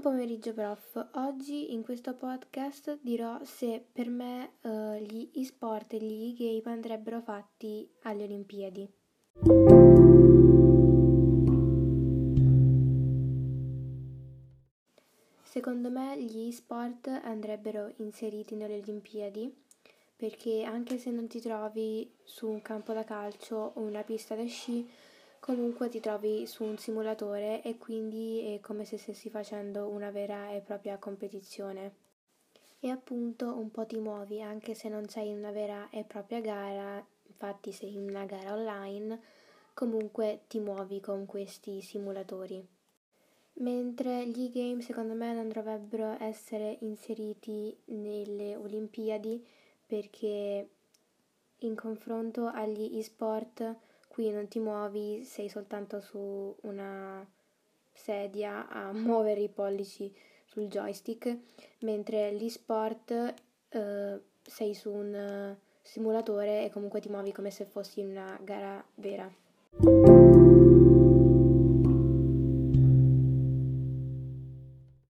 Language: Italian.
pomeriggio prof, oggi in questo podcast dirò se per me uh, gli e-sport e gli e-game andrebbero fatti alle Olimpiadi. Secondo me gli e-sport andrebbero inseriti nelle Olimpiadi perché anche se non ti trovi su un campo da calcio o una pista da sci, comunque ti trovi su un simulatore e quindi è come se stessi facendo una vera e propria competizione. E appunto un po' ti muovi anche se non sei in una vera e propria gara, infatti sei in una gara online, comunque ti muovi con questi simulatori. Mentre gli e-game secondo me non dovrebbero essere inseriti nelle Olimpiadi perché in confronto agli e-sport qui non ti muovi, sei soltanto su una sedia a muovere i pollici sul joystick, mentre gli sport eh, sei su un simulatore e comunque ti muovi come se fossi in una gara vera.